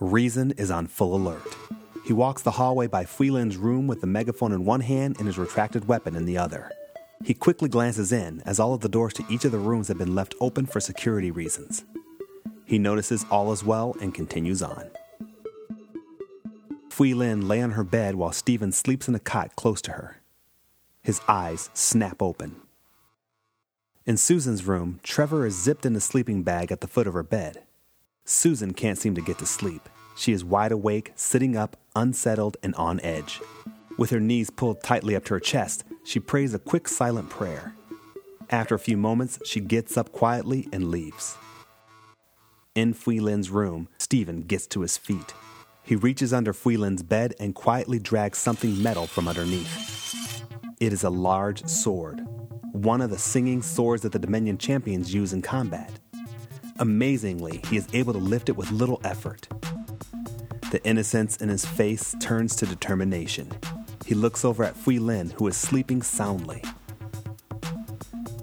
Rezin is on full alert. He walks the hallway by Fuilin's room with the megaphone in one hand and his retracted weapon in the other. He quickly glances in as all of the doors to each of the rooms have been left open for security reasons. He notices all is well and continues on. Fuilin lay on her bed while Stephen sleeps in a cot close to her. His eyes snap open. In Susan's room, Trevor is zipped in a sleeping bag at the foot of her bed. Susan can't seem to get to sleep. She is wide awake, sitting up, unsettled, and on edge. With her knees pulled tightly up to her chest, she prays a quick silent prayer. After a few moments, she gets up quietly and leaves. In Fuilin's room, Stephen gets to his feet. He reaches under Fuilin's bed and quietly drags something metal from underneath. It is a large sword, one of the singing swords that the Dominion champions use in combat. Amazingly, he is able to lift it with little effort. The innocence in his face turns to determination. He looks over at Fui Lin, who is sleeping soundly.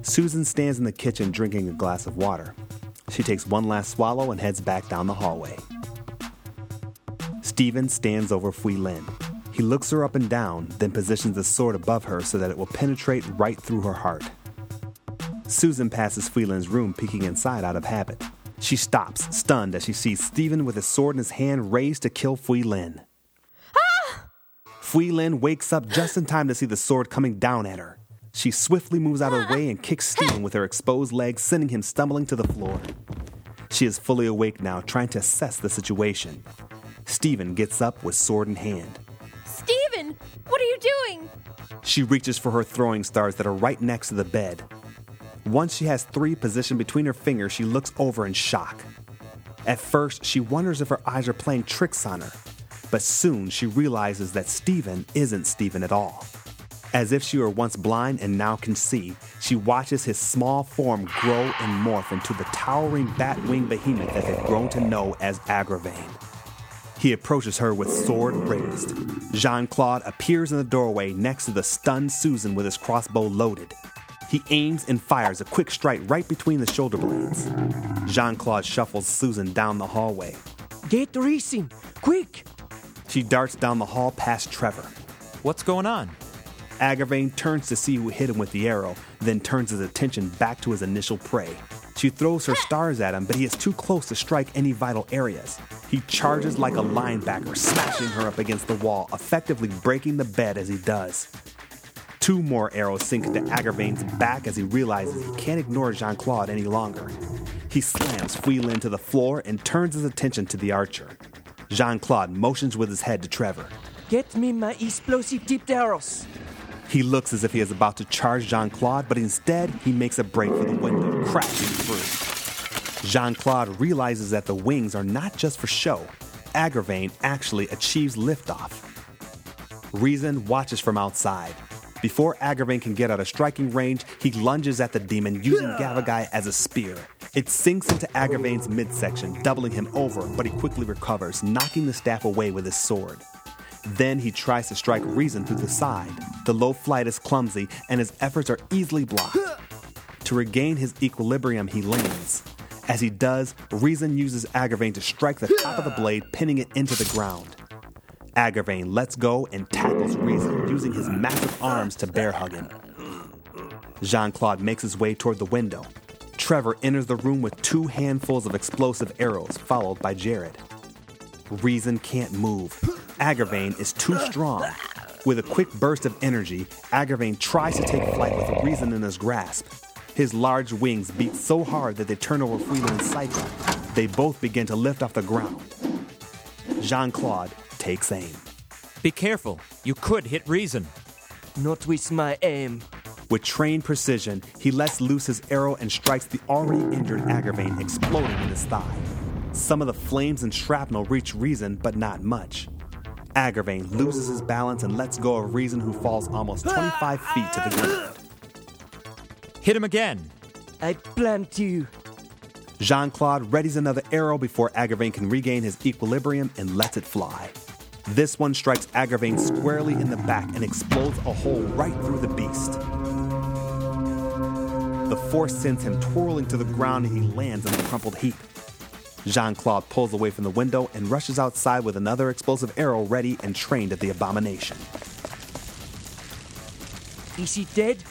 Susan stands in the kitchen drinking a glass of water. She takes one last swallow and heads back down the hallway. Stephen stands over Fui Lin. He looks her up and down, then positions the sword above her so that it will penetrate right through her heart. Susan passes Fuilin's room, peeking inside out of habit. She stops, stunned, as she sees Stephen with his sword in his hand raised to kill Fuilin. Ah! Fuilin wakes up just in time to see the sword coming down at her. She swiftly moves out of the way and kicks Stephen with her exposed legs, sending him stumbling to the floor. She is fully awake now, trying to assess the situation. Stephen gets up with sword in hand. Stephen, what are you doing? She reaches for her throwing stars that are right next to the bed. Once she has three positioned between her fingers, she looks over in shock. At first, she wonders if her eyes are playing tricks on her, but soon she realizes that Stephen isn't Stephen at all. As if she were once blind and now can see, she watches his small form grow and morph into the towering bat winged behemoth that they've grown to know as Agravain. He approaches her with sword raised. Jean Claude appears in the doorway next to the stunned Susan with his crossbow loaded. He aims and fires a quick strike right between the shoulder blades. Jean Claude shuffles Susan down the hallway. Get racing, quick! She darts down the hall past Trevor. What's going on? Agravain turns to see who hit him with the arrow, then turns his attention back to his initial prey. She throws her stars at him, but he is too close to strike any vital areas. He charges like a linebacker, smashing her up against the wall, effectively breaking the bed as he does. Two more arrows sink into Agravain's back as he realizes he can't ignore Jean Claude any longer. He slams Fuilin to the floor and turns his attention to the archer. Jean Claude motions with his head to Trevor. Get me my explosive tipped arrows. He looks as if he is about to charge Jean Claude, but instead he makes a break for the window, crashing through. Jean Claude realizes that the wings are not just for show. Agravain actually achieves liftoff. Rezin watches from outside. Before Agravain can get out of striking range, he lunges at the demon using Gavagai as a spear. It sinks into Agravain's midsection, doubling him over, but he quickly recovers, knocking the staff away with his sword. Then he tries to strike Rezin through the side. The low flight is clumsy, and his efforts are easily blocked. To regain his equilibrium, he leans. As he does, Rezin uses Agravain to strike the top of the blade, pinning it into the ground. Agravain lets go and tackles Rezin, using his massive arms to bear hug him. Jean Claude makes his way toward the window. Trevor enters the room with two handfuls of explosive arrows, followed by Jared. Rezin can't move. Agravain is too strong. With a quick burst of energy, Agravain tries to take flight with Rezin in his grasp. His large wings beat so hard that they turn over Fuilin's cycle. They both begin to lift off the ground. Jean Claude takes aim. Be careful. You could hit Rezin. Not with my aim. With trained precision, he lets loose his arrow and strikes the already injured Agravain, exploding in his thigh. Some of the flames and shrapnel reach Rezin, but not much. Agravain loses his balance and lets go of Rezin, who falls almost 25 feet to the ground. Hit him again. I plan to. Jean Claude readies another arrow before Agravain can regain his equilibrium and lets it fly. This one strikes Agravain squarely in the back and explodes a hole right through the beast. The force sends him twirling to the ground and he lands in a crumpled heap. Jean Claude pulls away from the window and rushes outside with another explosive arrow ready and trained at the abomination. Is he dead?